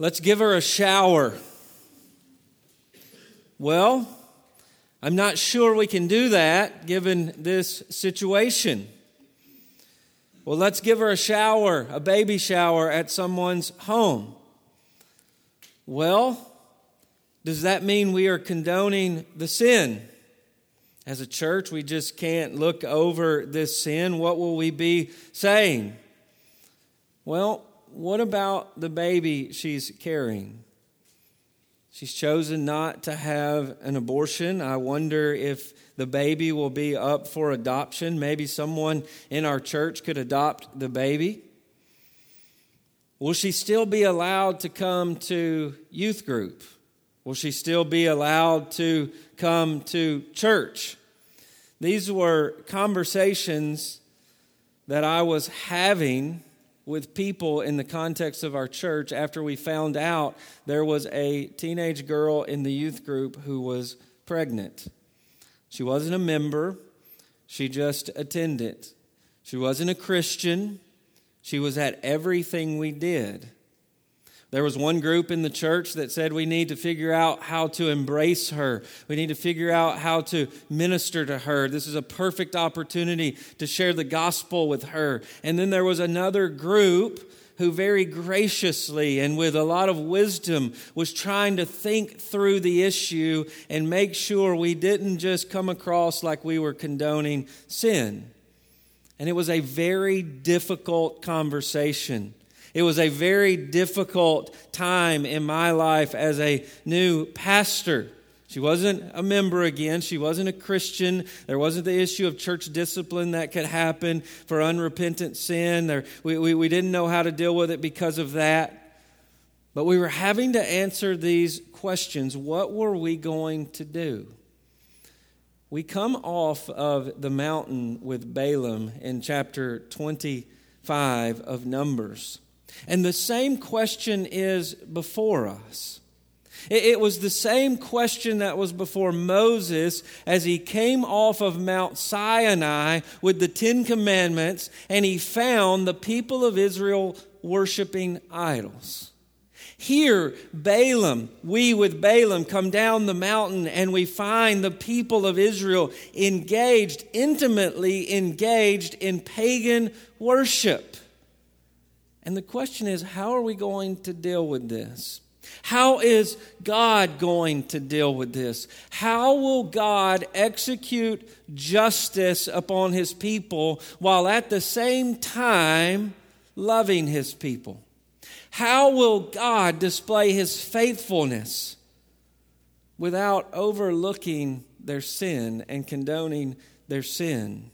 Let's give her a shower. Well, I'm not sure we can do that given this situation. Well, let's give her a shower, a baby shower at someone's home. Well, does that mean we are condoning the sin? As a church, we just can't look over this sin. What will we be saying? Well, what about the baby she's carrying? She's chosen not to have an abortion. I wonder if the baby will be up for adoption. Maybe someone in our church could adopt the baby. Will she still be allowed to come to youth group? Will she still be allowed to come to church? These were conversations that I was having with people in the context of our church after we found out there was a teenage girl in the youth group who was pregnant. She wasn't a member, she just attended. She wasn't a Christian, she was at everything we did. There was one group in the church that said we need to figure out how to embrace her. We need to figure out how to minister to her. This is a perfect opportunity to share the gospel with her. And then there was another group who very graciously and with a lot of wisdom was trying to think through the issue and make sure we didn't just come across like we were condoning sin. And it was a very difficult conversation. It was a very difficult time in my life as a new pastor. She wasn't a member again. She wasn't a Christian. There wasn't the issue of church discipline that could happen for unrepentant sin. There, we, we, we didn't know how to deal with it because of that. But we were having to answer these questions. What were we going to do? We come off of the mountain with Balaam in chapter 25 of Numbers. And the same question is before us. It was the same question that was before Moses as he came off of Mount Sinai with the Ten Commandments and he found the people of Israel worshiping idols. Here, Balaam, we with Balaam come down the mountain and we find the people of Israel engaged, intimately engaged in pagan worship. And the question is how are we going to deal with this? How is God going to deal with this? How will God execute justice upon his people while at the same time loving his people? How will God display his faithfulness without overlooking their sin and condoning their sin?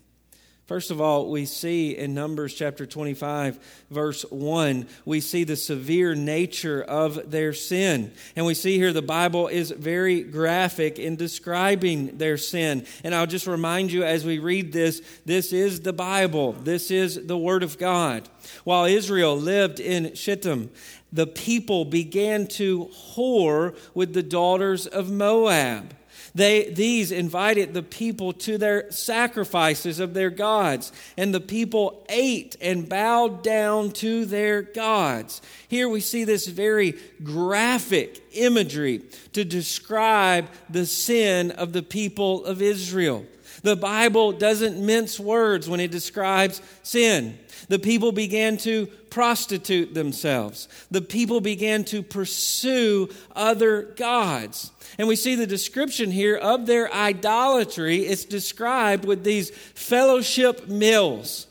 First of all, we see in Numbers chapter 25, verse 1, we see the severe nature of their sin. And we see here the Bible is very graphic in describing their sin. And I'll just remind you as we read this this is the Bible, this is the Word of God. While Israel lived in Shittim, the people began to whore with the daughters of Moab. They, these invited the people to their sacrifices of their gods, and the people ate and bowed down to their gods. Here we see this very graphic imagery to describe the sin of the people of Israel. The Bible doesn't mince words when it describes sin. The people began to prostitute themselves. The people began to pursue other gods. And we see the description here of their idolatry. It's described with these fellowship meals,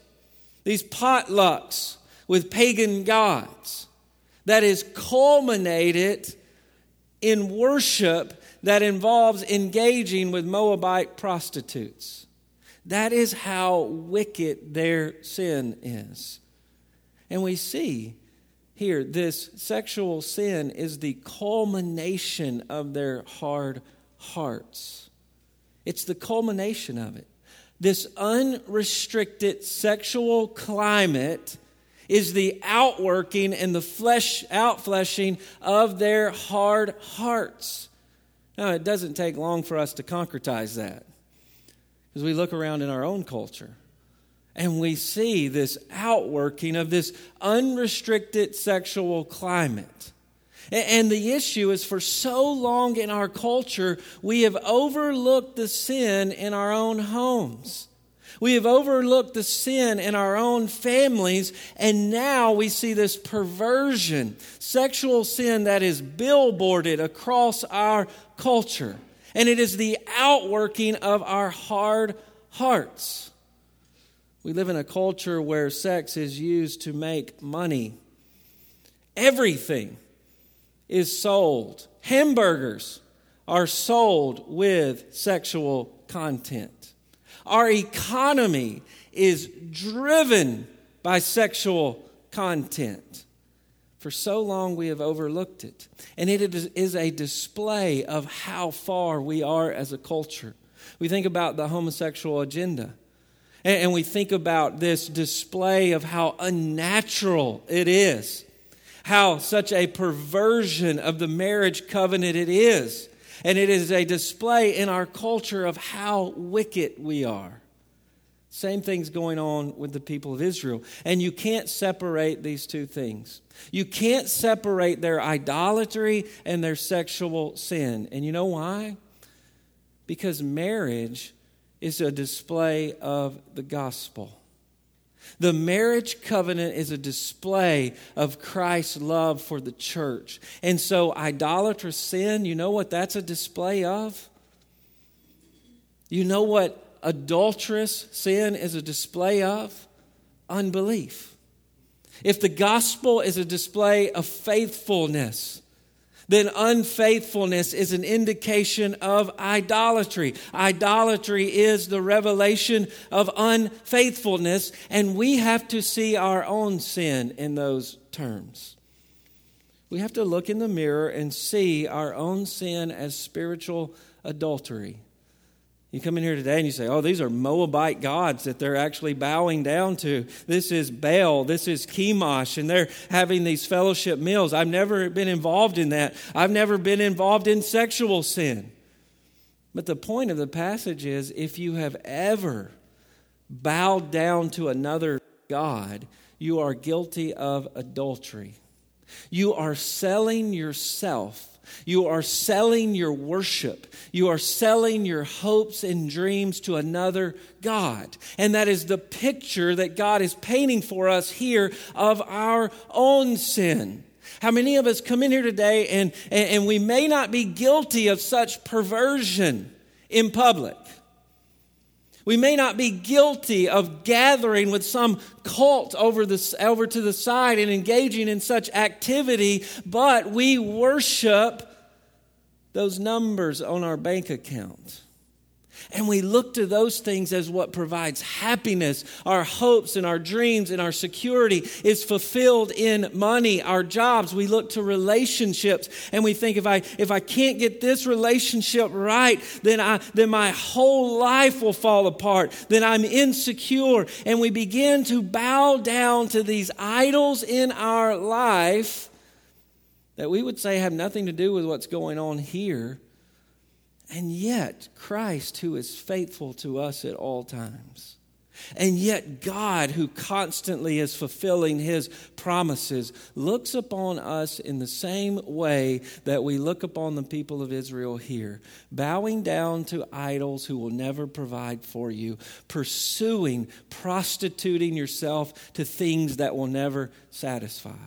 these potlucks with pagan gods, that is culminated in worship that involves engaging with Moabite prostitutes. That is how wicked their sin is. And we see here this sexual sin is the culmination of their hard hearts. It's the culmination of it. This unrestricted sexual climate is the outworking and the flesh outfleshing of their hard hearts. Now, it doesn't take long for us to concretize that as we look around in our own culture and we see this outworking of this unrestricted sexual climate. And the issue is for so long in our culture, we have overlooked the sin in our own homes. We have overlooked the sin in our own families, and now we see this perversion, sexual sin that is billboarded across our culture. And it is the outworking of our hard hearts. We live in a culture where sex is used to make money. Everything is sold. Hamburgers are sold with sexual content. Our economy is driven by sexual content. For so long, we have overlooked it. And it is a display of how far we are as a culture. We think about the homosexual agenda. And we think about this display of how unnatural it is how such a perversion of the marriage covenant it is. And it is a display in our culture of how wicked we are. Same thing's going on with the people of Israel. And you can't separate these two things. You can't separate their idolatry and their sexual sin. And you know why? Because marriage is a display of the gospel. The marriage covenant is a display of Christ's love for the church. And so, idolatrous sin, you know what that's a display of? You know what adulterous sin is a display of? Unbelief. If the gospel is a display of faithfulness, then unfaithfulness is an indication of idolatry. Idolatry is the revelation of unfaithfulness, and we have to see our own sin in those terms. We have to look in the mirror and see our own sin as spiritual adultery. You come in here today and you say, oh, these are Moabite gods that they're actually bowing down to. This is Baal, this is Chemosh, and they're having these fellowship meals. I've never been involved in that. I've never been involved in sexual sin. But the point of the passage is if you have ever bowed down to another God, you are guilty of adultery. You are selling yourself you are selling your worship. You are selling your hopes and dreams to another God. And that is the picture that God is painting for us here of our own sin. How many of us come in here today and, and, and we may not be guilty of such perversion in public? We may not be guilty of gathering with some cult over, the, over to the side and engaging in such activity, but we worship those numbers on our bank account. And we look to those things as what provides happiness. Our hopes and our dreams and our security is fulfilled in money, our jobs. We look to relationships and we think if I if I can't get this relationship right, then I then my whole life will fall apart. Then I'm insecure. And we begin to bow down to these idols in our life that we would say have nothing to do with what's going on here. And yet, Christ, who is faithful to us at all times, and yet God, who constantly is fulfilling his promises, looks upon us in the same way that we look upon the people of Israel here, bowing down to idols who will never provide for you, pursuing, prostituting yourself to things that will never satisfy,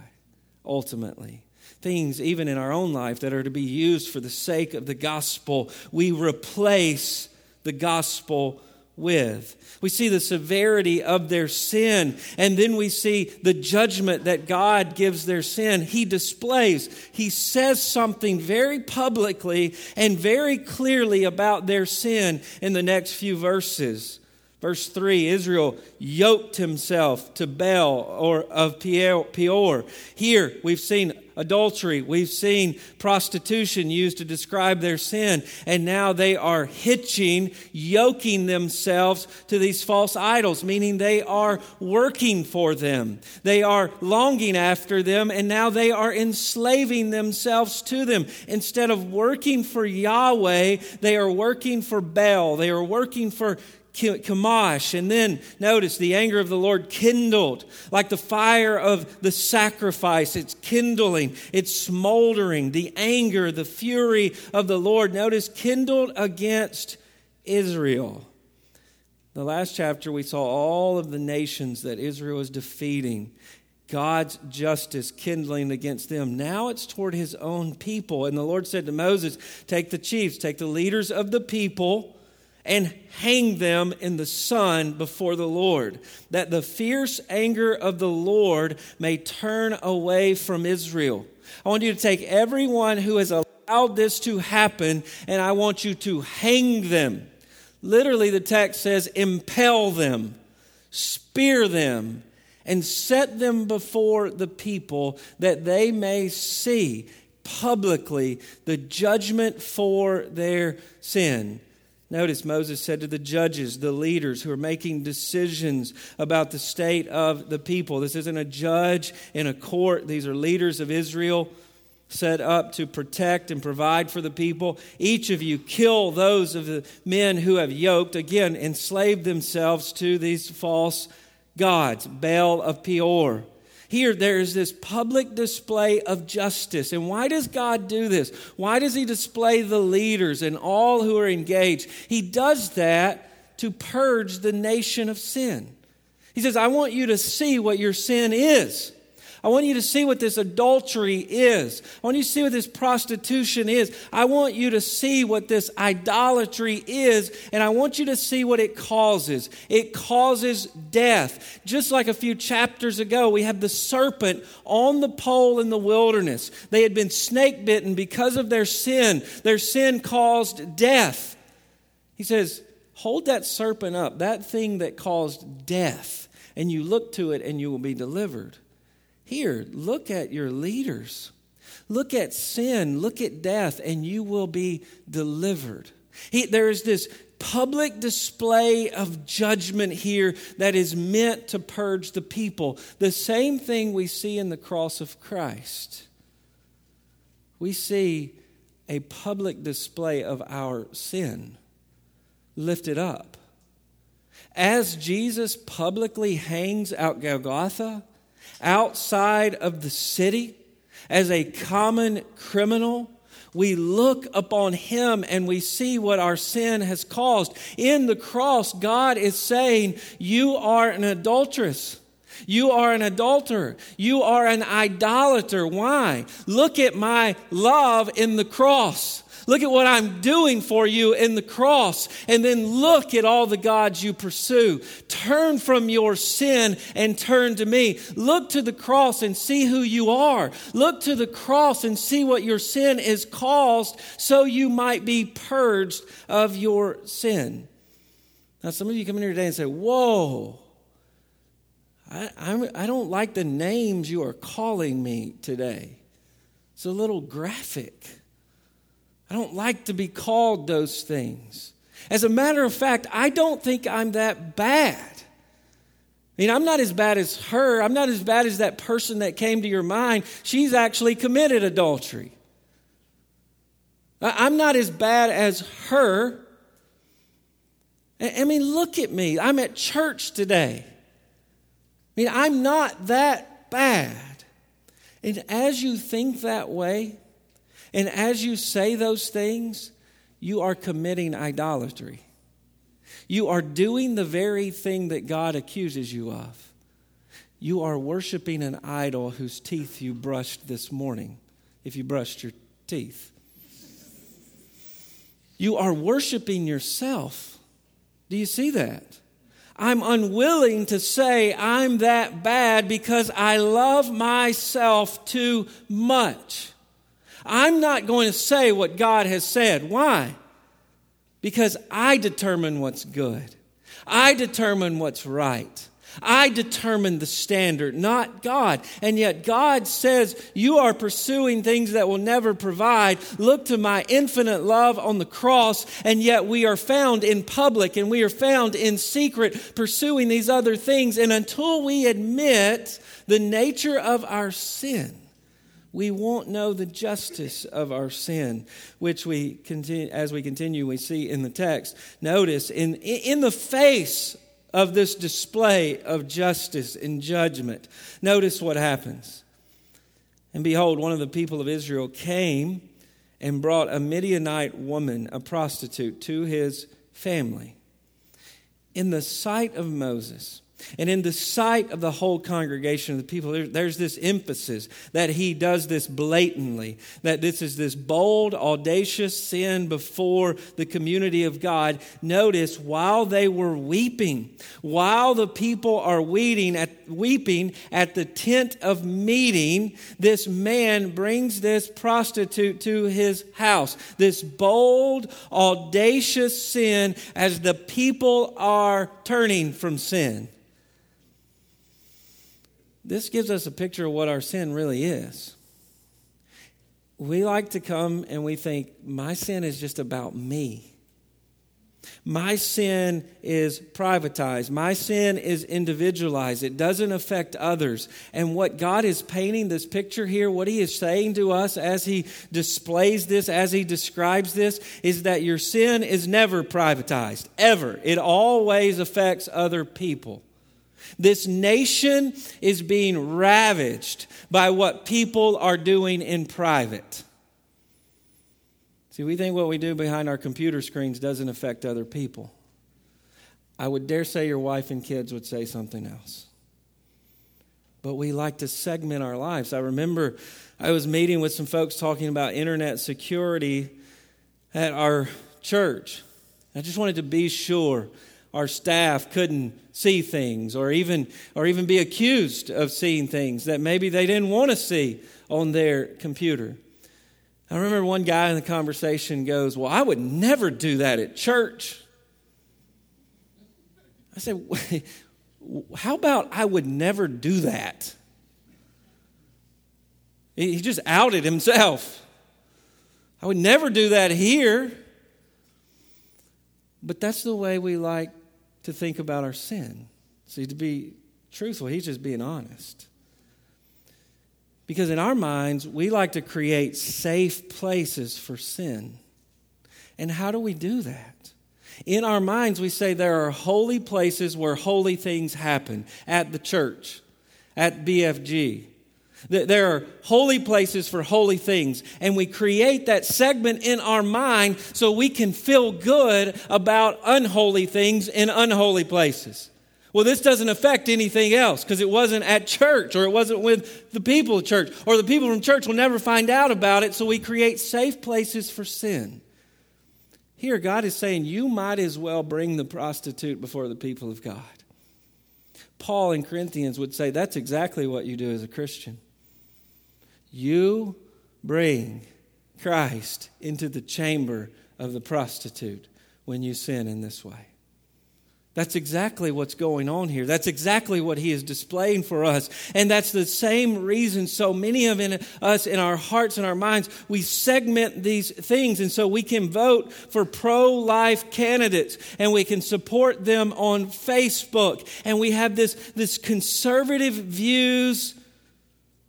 ultimately things, even in our own life, that are to be used for the sake of the gospel, we replace the gospel with. We see the severity of their sin, and then we see the judgment that God gives their sin. He displays, He says something very publicly and very clearly about their sin in the next few verses. Verse 3 Israel yoked himself to Baal or of Peor. Here we've seen adultery, we've seen prostitution used to describe their sin, and now they are hitching, yoking themselves to these false idols, meaning they are working for them. They are longing after them, and now they are enslaving themselves to them. Instead of working for Yahweh, they are working for Baal, they are working for Chemosh. And then notice the anger of the Lord kindled, like the fire of the sacrifice. It's kindling, it's smoldering. The anger, the fury of the Lord, notice, kindled against Israel. The last chapter, we saw all of the nations that Israel was defeating. God's justice kindling against them. Now it's toward his own people. And the Lord said to Moses, Take the chiefs, take the leaders of the people and hang them in the sun before the Lord, that the fierce anger of the Lord may turn away from Israel. I want you to take everyone who has allowed this to happen and I want you to hang them. Literally, the text says, impel them, spear them, and set them before the people that they may see publicly the judgment for their sin. Notice Moses said to the judges, the leaders who are making decisions about the state of the people. This isn't a judge in a court, these are leaders of Israel set up to protect and provide for the people. Each of you kill those of the men who have yoked, again, enslaved themselves to these false gods, Baal of Peor. Here, there is this public display of justice. And why does God do this? Why does He display the leaders and all who are engaged? He does that to purge the nation of sin. He says, I want you to see what your sin is. I want you to see what this adultery is. I want you to see what this prostitution is. I want you to see what this idolatry is, and I want you to see what it causes. It causes death. Just like a few chapters ago, we have the serpent on the pole in the wilderness. They had been snake bitten because of their sin. Their sin caused death. He says, Hold that serpent up, that thing that caused death, and you look to it and you will be delivered. Here, look at your leaders. Look at sin, look at death, and you will be delivered. He, there is this public display of judgment here that is meant to purge the people. The same thing we see in the cross of Christ. We see a public display of our sin lifted up. As Jesus publicly hangs out Golgotha, outside of the city as a common criminal, we look upon him and we see what our sin has caused. In the cross, God is saying, You are an adulteress. You are an adulterer. You are an idolater. Why? Look at my love in the cross. Look at what I'm doing for you in the cross. And then look at all the gods you pursue. Turn from your sin and turn to me. Look to the cross and see who you are. Look to the cross and see what your sin is caused so you might be purged of your sin. Now, some of you come in here today and say, Whoa, I, I'm, I don't like the names you are calling me today. It's a little graphic. I don't like to be called those things. As a matter of fact, I don't think I'm that bad. I mean, I'm not as bad as her. I'm not as bad as that person that came to your mind. She's actually committed adultery. I'm not as bad as her. I mean, look at me. I'm at church today. I mean, I'm not that bad. And as you think that way, and as you say those things, you are committing idolatry. You are doing the very thing that God accuses you of. You are worshiping an idol whose teeth you brushed this morning, if you brushed your teeth. You are worshiping yourself. Do you see that? I'm unwilling to say I'm that bad because I love myself too much. I'm not going to say what God has said. Why? Because I determine what's good, I determine what's right. I determine the standard, not God. And yet God says, You are pursuing things that will never provide. Look to my infinite love on the cross. And yet we are found in public and we are found in secret pursuing these other things. And until we admit the nature of our sin, we won't know the justice of our sin, which we continue, as we continue, we see in the text. Notice, in, in the face of this display of justice and judgment, notice what happens. And behold, one of the people of Israel came and brought a Midianite woman, a prostitute, to his family. In the sight of Moses, and in the sight of the whole congregation of the people, there's this emphasis that he does this blatantly, that this is this bold, audacious sin before the community of God. Notice, while they were weeping, while the people are weeping at, weeping at the tent of meeting, this man brings this prostitute to his house. This bold, audacious sin as the people are turning from sin. This gives us a picture of what our sin really is. We like to come and we think, my sin is just about me. My sin is privatized. My sin is individualized. It doesn't affect others. And what God is painting this picture here, what He is saying to us as He displays this, as He describes this, is that your sin is never privatized, ever. It always affects other people. This nation is being ravaged by what people are doing in private. See, we think what we do behind our computer screens doesn't affect other people. I would dare say your wife and kids would say something else. But we like to segment our lives. I remember I was meeting with some folks talking about internet security at our church. I just wanted to be sure our staff couldn't see things or even or even be accused of seeing things that maybe they didn't want to see on their computer. I remember one guy in the conversation goes, "Well, I would never do that at church." I said, "How about I would never do that?" He just outed himself. I would never do that here. But that's the way we like to think about our sin. See, to be truthful, he's just being honest. Because in our minds, we like to create safe places for sin. And how do we do that? In our minds, we say there are holy places where holy things happen at the church, at BFG, there are holy places for holy things, and we create that segment in our mind so we can feel good about unholy things in unholy places. Well, this doesn't affect anything else because it wasn't at church or it wasn't with the people of church, or the people from church will never find out about it, so we create safe places for sin. Here, God is saying you might as well bring the prostitute before the people of God. Paul in Corinthians would say that's exactly what you do as a Christian. You bring Christ into the chamber of the prostitute when you sin in this way. That's exactly what's going on here. That's exactly what he is displaying for us. And that's the same reason so many of in, us in our hearts and our minds, we segment these things. And so we can vote for pro life candidates and we can support them on Facebook. And we have this, this conservative views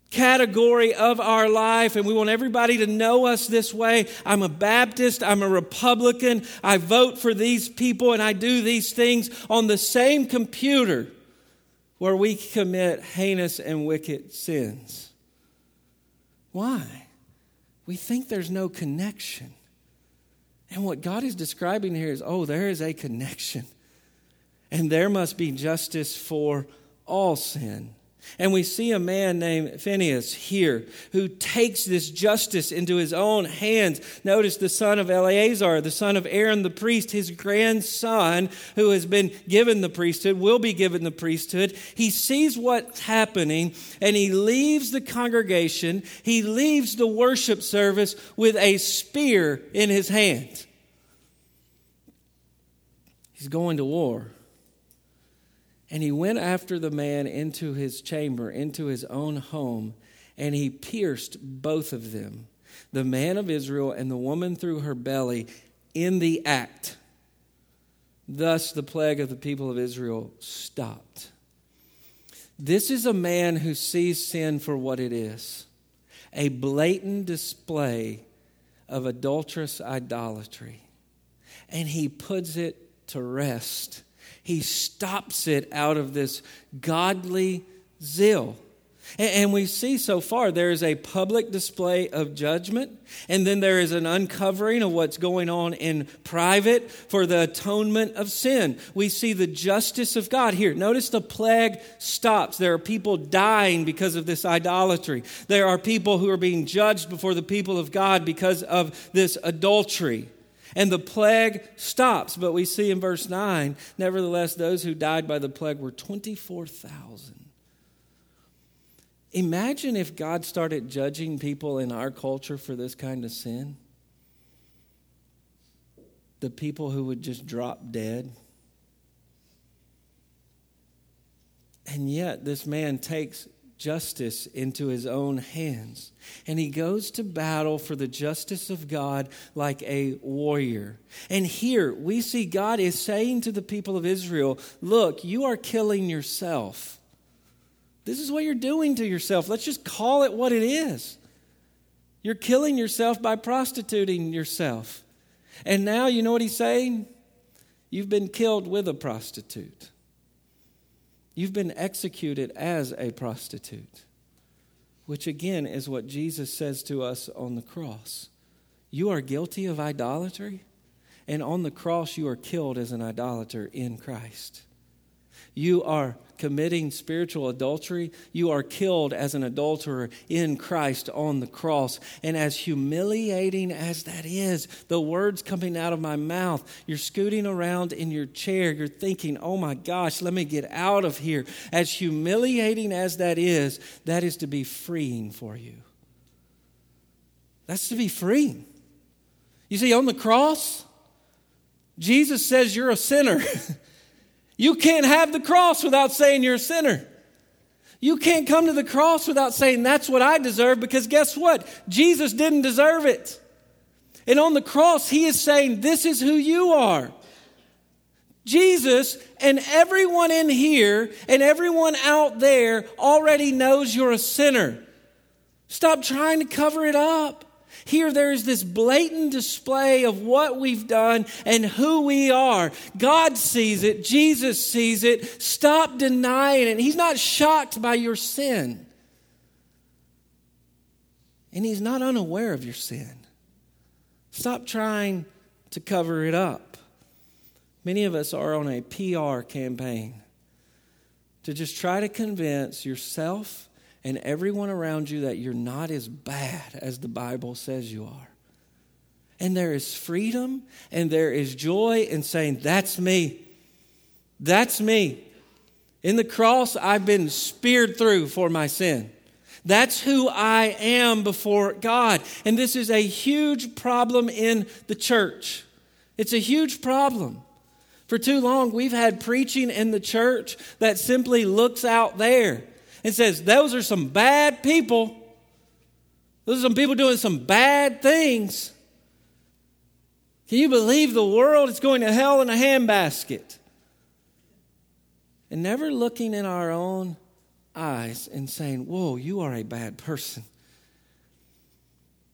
category of our life, and we want everybody to know us this way. I'm a Baptist, I'm a Republican, I vote for these people, and I do these things on the same computer where we commit heinous and wicked sins. Why? We think there's no connection. And what God is describing here is oh, there is a connection. And there must be justice for all sin. And we see a man named Phinehas here who takes this justice into his own hands. Notice the son of Eleazar, the son of Aaron the priest, his grandson, who has been given the priesthood, will be given the priesthood. He sees what's happening and he leaves the congregation, he leaves the worship service with a spear in his hand. He's going to war. And he went after the man into his chamber, into his own home, and he pierced both of them, the man of Israel and the woman through her belly, in the act. Thus the plague of the people of Israel stopped. This is a man who sees sin for what it is a blatant display of adulterous idolatry. And he puts it to rest. He stops it out of this godly zeal. And we see so far there is a public display of judgment, and then there is an uncovering of what's going on in private for the atonement of sin. We see the justice of God here. Notice the plague stops. There are people dying because of this idolatry, there are people who are being judged before the people of God because of this adultery. And the plague stops. But we see in verse 9, nevertheless, those who died by the plague were 24,000. Imagine if God started judging people in our culture for this kind of sin. The people who would just drop dead. And yet, this man takes justice into his own hands. And he goes to battle for the justice of God like a warrior. And here we see God is saying to the people of Israel, Look, you are killing yourself. This is what you're doing to yourself. Let's just call it what it is. You're killing yourself by prostituting yourself. And now, you know what he's saying? You've been killed with a prostitute. You've been executed as a prostitute, which again is what Jesus says to us on the cross. You are guilty of idolatry, and on the cross, you are killed as an idolater in Christ. You are committing spiritual adultery, you are killed as an adulterer in Christ on the cross. And as humiliating as that is, the words coming out of my mouth, you're scooting around in your chair, you're thinking, oh my gosh, let me get out of here. As humiliating as that is, that is to be freeing for you. That's to be freeing. You see, on the cross, Jesus says you're a sinner. You can't have the cross without saying you're a sinner. You can't come to the cross without saying that's what I deserve because guess what? Jesus didn't deserve it. And on the cross, he is saying, This is who you are. Jesus and everyone in here and everyone out there already knows you're a sinner. Stop trying to cover it up. Here, there is this blatant display of what we've done and who we are. God sees it, Jesus sees it. Stop denying it. He's not shocked by your sin, and He's not unaware of your sin. Stop trying to cover it up. Many of us are on a PR campaign to just try to convince yourself and everyone around you that you're not as bad as the Bible says you are. And there is freedom and there is joy in saying, That's me. That's me. In the cross, I've been speared through for my sin. That's who I am before God. And this is a huge problem in the church. It's a huge problem. For too long, we've had preaching in the church that simply looks out there and says, Those are some bad people. Those are some people doing some bad things. Can you believe the world is going to hell in a handbasket? And never looking in our own eyes and saying, Whoa, you are a bad person.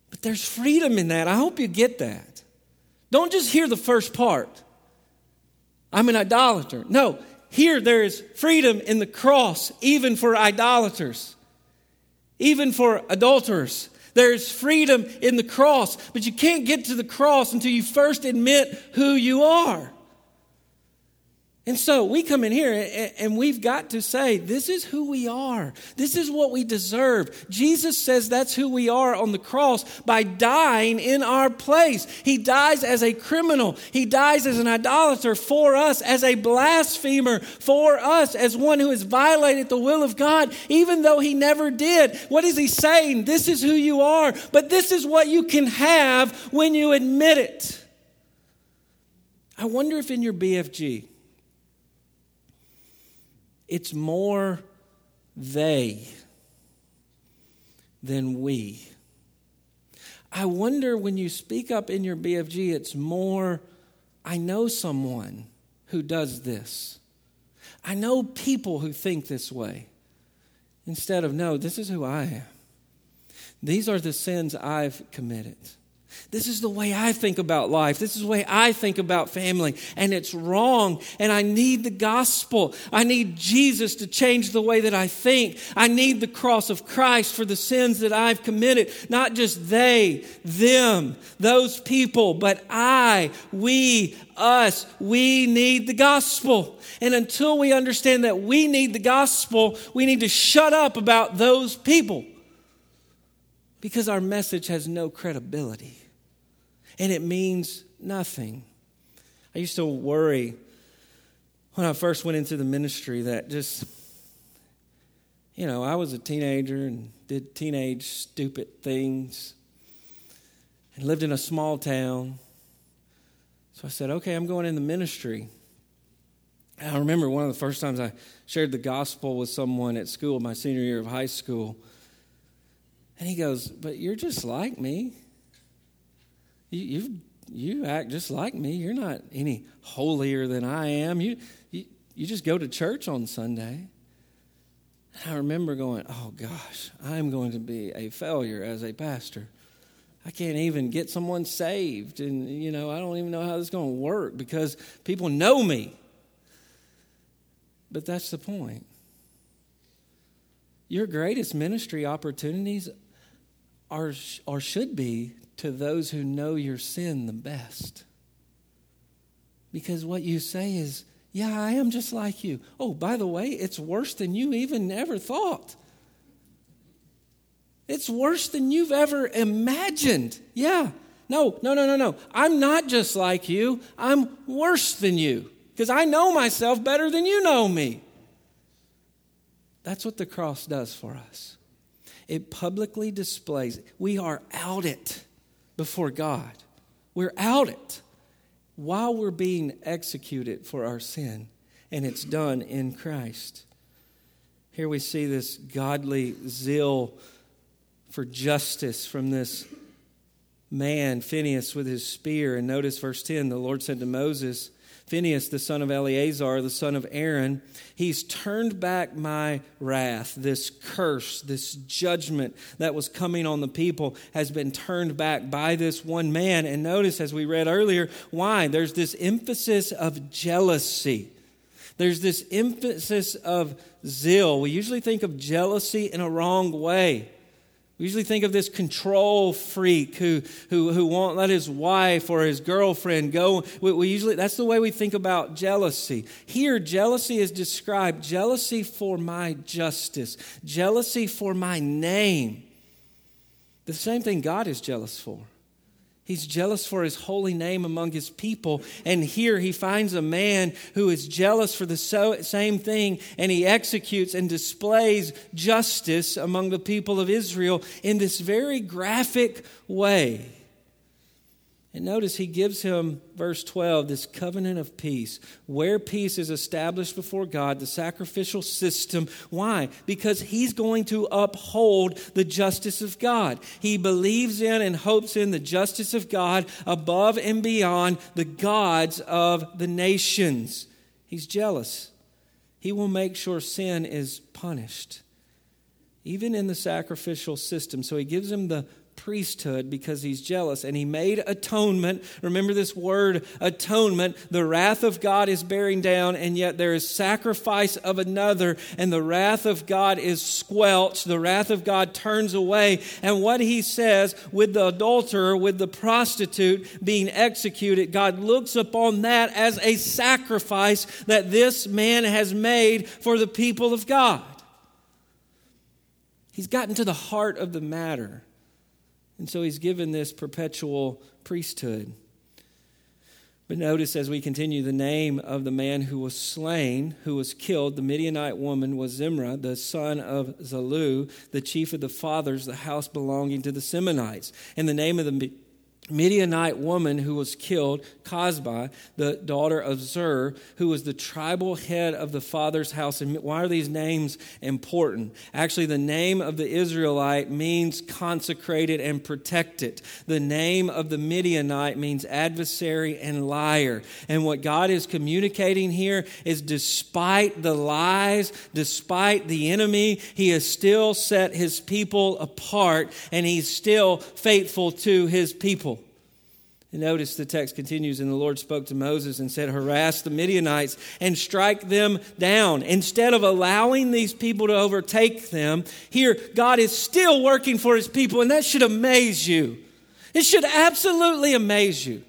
But there's freedom in that. I hope you get that. Don't just hear the first part. I'm an idolater. No, here, there is freedom in the cross, even for idolaters, even for adulterers. There's freedom in the cross, but you can't get to the cross until you first admit who you are. And so we come in here and we've got to say, this is who we are. This is what we deserve. Jesus says that's who we are on the cross by dying in our place. He dies as a criminal, He dies as an idolater for us, as a blasphemer for us, as one who has violated the will of God, even though He never did. What is He saying? This is who you are, but this is what you can have when you admit it. I wonder if in your BFG, it's more they than we. I wonder when you speak up in your BFG, it's more, I know someone who does this. I know people who think this way. Instead of, no, this is who I am. These are the sins I've committed. This is the way I think about life. This is the way I think about family. And it's wrong. And I need the gospel. I need Jesus to change the way that I think. I need the cross of Christ for the sins that I've committed. Not just they, them, those people, but I, we, us. We need the gospel. And until we understand that we need the gospel, we need to shut up about those people because our message has no credibility and it means nothing. I used to worry when I first went into the ministry that just, you know, I was a teenager and did teenage stupid things and lived in a small town. So I said, okay, I'm going in the ministry. And I remember one of the first times I shared the gospel with someone at school, my senior year of high school. And he goes, But you're just like me. You, you, act just like me. You're not any holier than I am. You, you, you just go to church on Sunday. I remember going, oh gosh, I'm going to be a failure as a pastor. I can't even get someone saved. And, you know, I don't even know how this is going to work because people know me. But that's the point. Your greatest ministry opportunities are, or should be to those who know your sin the best. Because what you say is, yeah, I am just like you. Oh, by the way, it's worse than you even ever thought. It's worse than you've ever imagined. Yeah. No, no, no, no, no. I'm not just like you. I'm worse than you because I know myself better than you know me. That's what the cross does for us. It publicly displays we are out it before God. We're out it while we're being executed for our sin, and it's done in Christ. Here we see this godly zeal for justice from this man, Phinehas, with his spear. And notice verse 10 the Lord said to Moses, Phinehas, the son of Eleazar, the son of Aaron, he's turned back my wrath. This curse, this judgment that was coming on the people has been turned back by this one man. And notice, as we read earlier, why? There's this emphasis of jealousy. There's this emphasis of zeal. We usually think of jealousy in a wrong way. We usually think of this control freak who, who, who won't let his wife or his girlfriend go. We, we usually, that's the way we think about jealousy. Here, jealousy is described jealousy for my justice, jealousy for my name. The same thing God is jealous for. He's jealous for his holy name among his people. And here he finds a man who is jealous for the so, same thing, and he executes and displays justice among the people of Israel in this very graphic way. And notice he gives him, verse 12, this covenant of peace, where peace is established before God, the sacrificial system. Why? Because he's going to uphold the justice of God. He believes in and hopes in the justice of God above and beyond the gods of the nations. He's jealous. He will make sure sin is punished, even in the sacrificial system. So he gives him the priesthood because he's jealous and he made atonement. Remember this word atonement. The wrath of God is bearing down, and yet there is sacrifice of another, and the wrath of God is squelched. The wrath of God turns away. And what he says with the adulterer, with the prostitute being executed, God looks upon that as a sacrifice that this man has made for the people of God. He's gotten to the heart of the matter. And so he's given this perpetual priesthood. But notice as we continue, the name of the man who was slain, who was killed, the Midianite woman, was Zimri, the son of Salu, the chief of the fathers, the house belonging to the Simeonites. And the name of the Midianite woman who was killed, Cosbi, the daughter of Zur, who was the tribal head of the father's house. And why are these names important? Actually, the name of the Israelite means consecrated and protected. The name of the Midianite means adversary and liar. And what God is communicating here is despite the lies, despite the enemy, he has still set his people apart and he's still faithful to his people. And notice the text continues, and the Lord spoke to Moses and said, Harass the Midianites and strike them down. Instead of allowing these people to overtake them, here God is still working for his people, and that should amaze you. It should absolutely amaze you.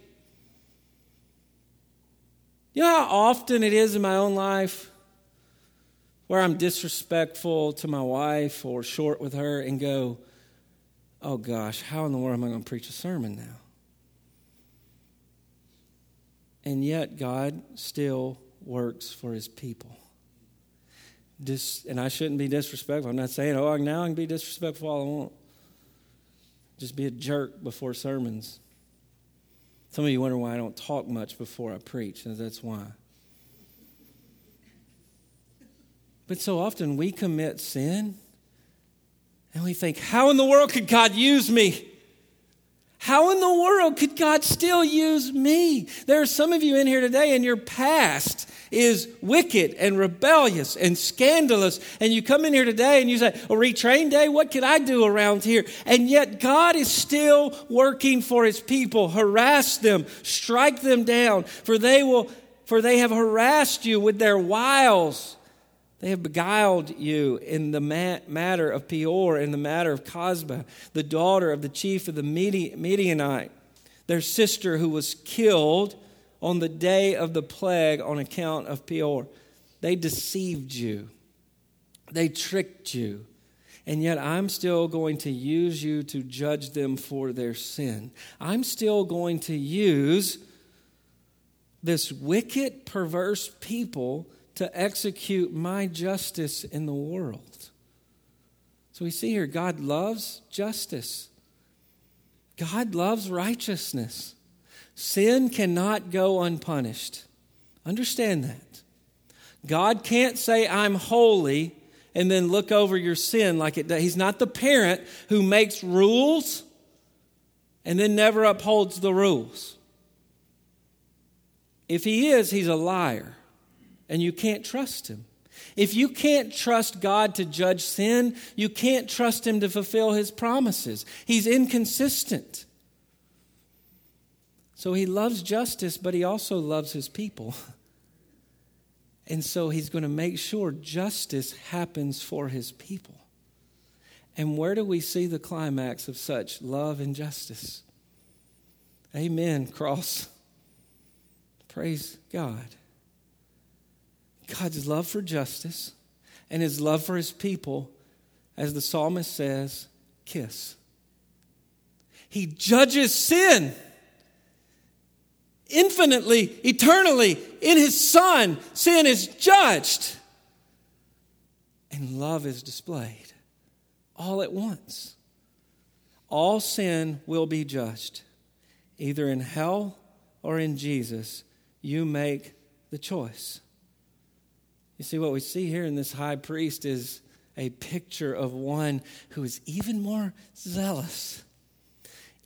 You know how often it is in my own life where I'm disrespectful to my wife or short with her and go, oh gosh, how in the world am I going to preach a sermon now? And yet, God still works for his people. Dis, and I shouldn't be disrespectful. I'm not saying, oh, now I can be disrespectful all I want. Just be a jerk before sermons. Some of you wonder why I don't talk much before I preach, and that's why. But so often we commit sin and we think, how in the world could God use me? How in the world could God still use me? There are some of you in here today, and your past is wicked and rebellious and scandalous. And you come in here today and you say, "A retrain day? What can I do around here? And yet, God is still working for his people. Harass them, strike them down, for they will. For they have harassed you with their wiles they have beguiled you in the matter of Peor, in the matter of Cosbi, the daughter of the chief of the Midianite, their sister who was killed on the day of the plague on account of Peor. They deceived you, they tricked you. And yet, I'm still going to use you to judge them for their sin. I'm still going to use this wicked, perverse people to execute my justice in the world. So we see here God loves justice, God loves righteousness. Sin cannot go unpunished. Understand that. God can't say, I'm holy, and then look over your sin like it does. He's not the parent who makes rules and then never upholds the rules. If he is, he's a liar and you can't trust him. If you can't trust God to judge sin, you can't trust him to fulfill his promises. He's inconsistent. So he loves justice, but he also loves his people. And so he's going to make sure justice happens for his people. And where do we see the climax of such love and justice? Amen, cross. Praise God. God's love for justice and his love for his people, as the psalmist says, kiss. He judges sin infinitely, eternally. In his Son, sin is judged. And love is displayed all at once. All sin will be judged, either in hell or in Jesus. You make the choice. You see, what we see here in this high priest is a picture of one who is even more zealous,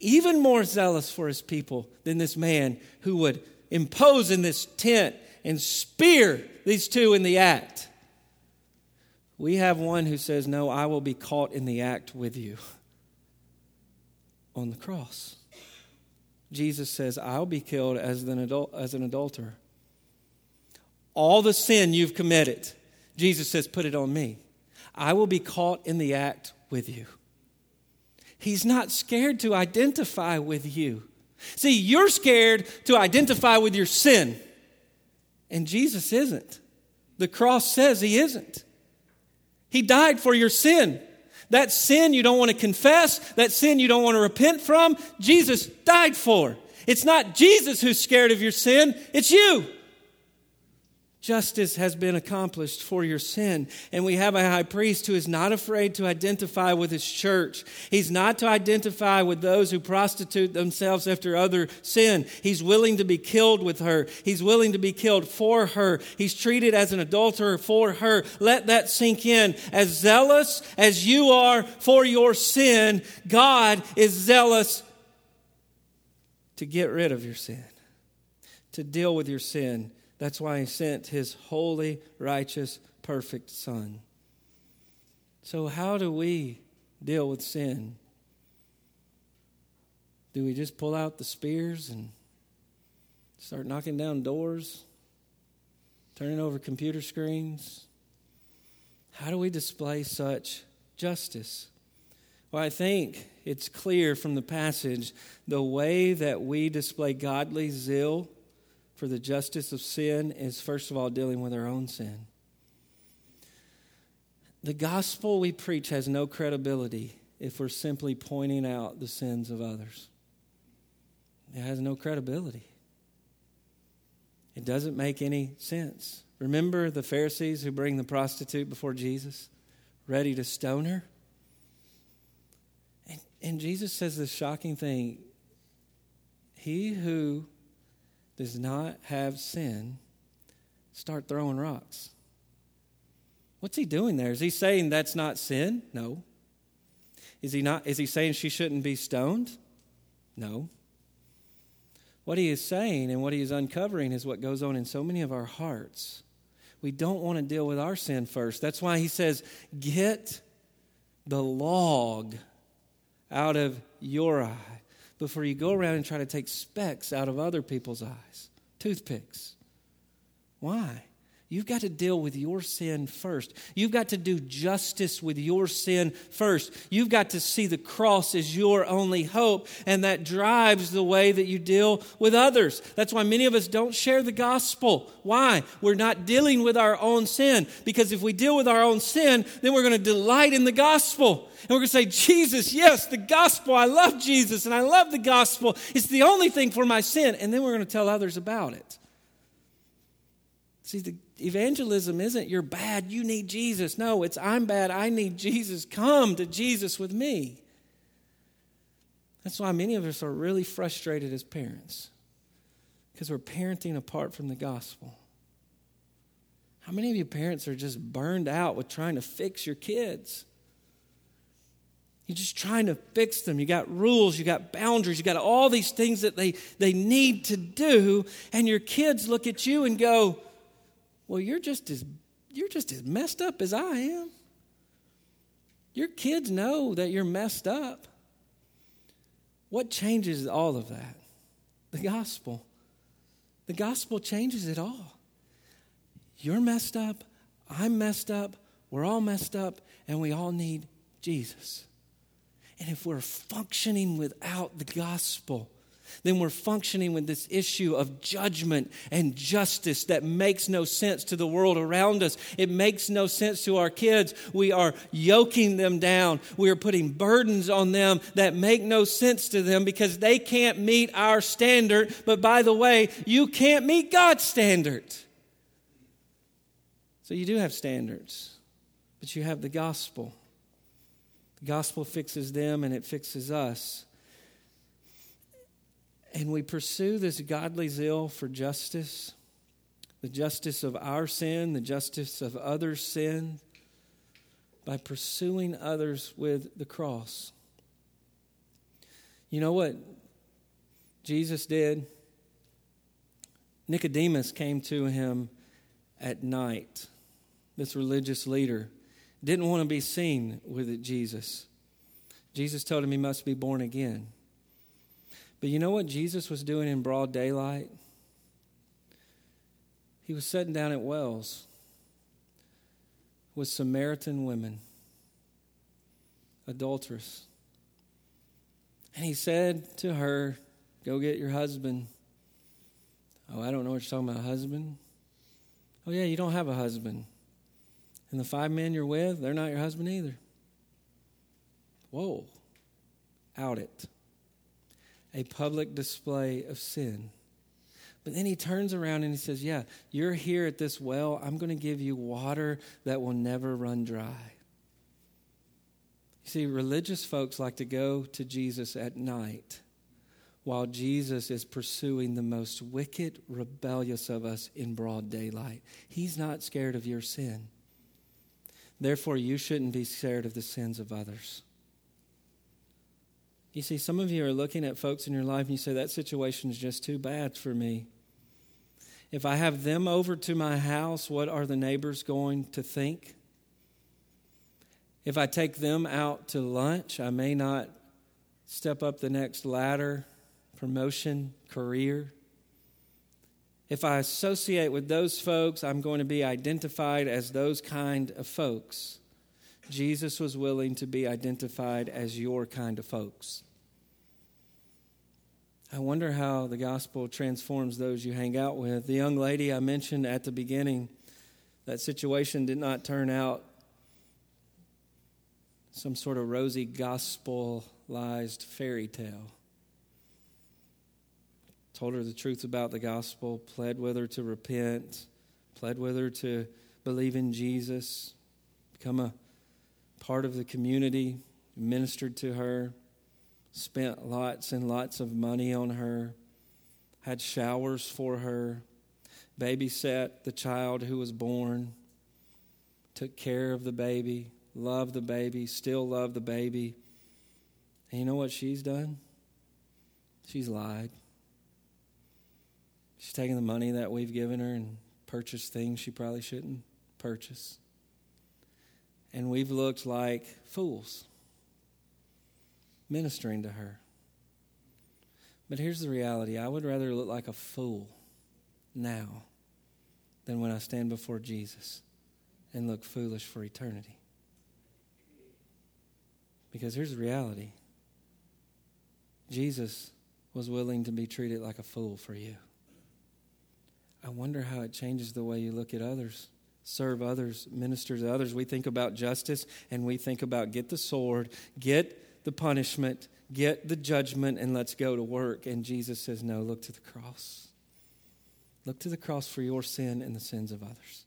even more zealous for his people than this man who would impose in this tent and spear these two in the act. We have one who says, No, I will be caught in the act with you on the cross. Jesus says, I'll be killed as an, adult, as an adulterer all the sin you've committed. Jesus says, Put it on me. I will be caught in the act with you. He's not scared to identify with you. See, you're scared to identify with your sin, and Jesus isn't. The cross says he isn't. He died for your sin. That sin you don't want to confess, that sin you don't want to repent from, Jesus died for. It's not Jesus who's scared of your sin, it's you. Justice has been accomplished for your sin. And we have a high priest who is not afraid to identify with his church. He's not to identify with those who prostitute themselves after other sin. He's willing to be killed with her. He's willing to be killed for her. He's treated as an adulterer for her. Let that sink in. As zealous as you are for your sin, God is zealous to get rid of your sin, to deal with your sin that's why he sent his holy, righteous, perfect Son. So, how do we deal with sin? Do we just pull out the spears and start knocking down doors, turning over computer screens? How do we display such justice? Well, I think it's clear from the passage the way that we display godly zeal for the justice of sin is, first of all, dealing with our own sin. The gospel we preach has no credibility if we're simply pointing out the sins of others. It has no credibility. It doesn't make any sense. Remember the Pharisees who bring the prostitute before Jesus, ready to stone her? And, and Jesus says this shocking thing He who does not have sin, start throwing rocks. What's he doing there? Is he saying that's not sin? No. Is he not is he saying she shouldn't be stoned? No. What he is saying and what he is uncovering is what goes on in so many of our hearts. We don't want to deal with our sin first. That's why he says, "Get the log out of your eye." Before you go around and try to take specks out of other people's eyes, toothpicks. Why? You've got to deal with your sin first. You've got to do justice with your sin first. You've got to see the cross as your only hope, and that drives the way that you deal with others. That's why many of us don't share the gospel. Why? We're not dealing with our own sin. Because if we deal with our own sin, then we're going to delight in the gospel. And we're going to say, Jesus, yes, the gospel. I love Jesus and I love the gospel. It's the only thing for my sin. And then we're going to tell others about it. See, the evangelism isn't you're bad, you need Jesus. No, it's I'm bad, I need Jesus. Come to Jesus with me. That's why many of us are really frustrated as parents because we're parenting apart from the gospel. How many of you parents are just burned out with trying to fix your kids? You're just trying to fix them. You got rules, you got boundaries, you got all these things that they, they need to do, and your kids look at you and go, well, you're just as you're just as messed up as I am. Your kids know that you're messed up. What changes all of that? The gospel. The gospel changes it all. You're messed up. I'm messed up. We're all messed up, and we all need Jesus. And if we're functioning without the gospel, then we're functioning with this issue of judgment and justice that makes no sense to the world around us. It makes no sense to our kids. We are yoking them down. We are putting burdens on them that make no sense to them because they can't meet our standard. But by the way, you can't meet God's standard. So you do have standards, but you have the gospel. The gospel fixes them and it fixes us and we pursue this godly zeal for justice, the justice of our sin, the justice of others' sin, by pursuing others with the cross. You know what Jesus did? Nicodemus came to him at night, this religious leader. Didn't want to be seen with Jesus. Jesus told him he must be born again. But you know what Jesus was doing in broad daylight? He was sitting down at wells with Samaritan women, adulteress. And he said to her, Go get your husband. Oh, I don't know what you're talking about, husband. Oh, yeah, you don't have a husband. And the five men you're with, they're not your husband either. Whoa. Out it a public display of sin. But then he turns around and he says, Yeah, you're here at this well. I'm going to give you water that will never run dry. You see, religious folks like to go to Jesus at night while Jesus is pursuing the most wicked, rebellious of us in broad daylight. He's not scared of your sin. Therefore, you shouldn't be scared of the sins of others. You see, some of you are looking at folks in your life and you say, that situation is just too bad for me. If I have them over to my house, what are the neighbors going to think? If I take them out to lunch, I may not step up the next ladder promotion, career. If I associate with those folks, I'm going to be identified as those kind of folks. Jesus was willing to be identified as your kind of folks. I wonder how the gospel transforms those you hang out with. The young lady I mentioned at the beginning, that situation did not turn out some sort of rosy gospelized fairy tale told her the truth about the gospel, pled with her to repent, pled with her to believe in Jesus, become a part of the community, ministered to her, spent lots and lots of money on her, had showers for her, babysat the child who was born, took care of the baby, loved the baby, still loved the baby. And you know what she's done? She's lied. She's taken the money that we've given her and purchased things she probably shouldn't purchase. And we've looked like fools ministering to her. But here's the reality I would rather look like a fool now than when I stand before Jesus and look foolish for eternity. Because here's the reality Jesus was willing to be treated like a fool for you. I wonder how it changes the way you look at others, serve others, minister to others. We think about justice and we think about get the sword, get the punishment, get the judgment, and let's go to work. And Jesus says, No, look to the cross. Look to the cross for your sin and the sins of others.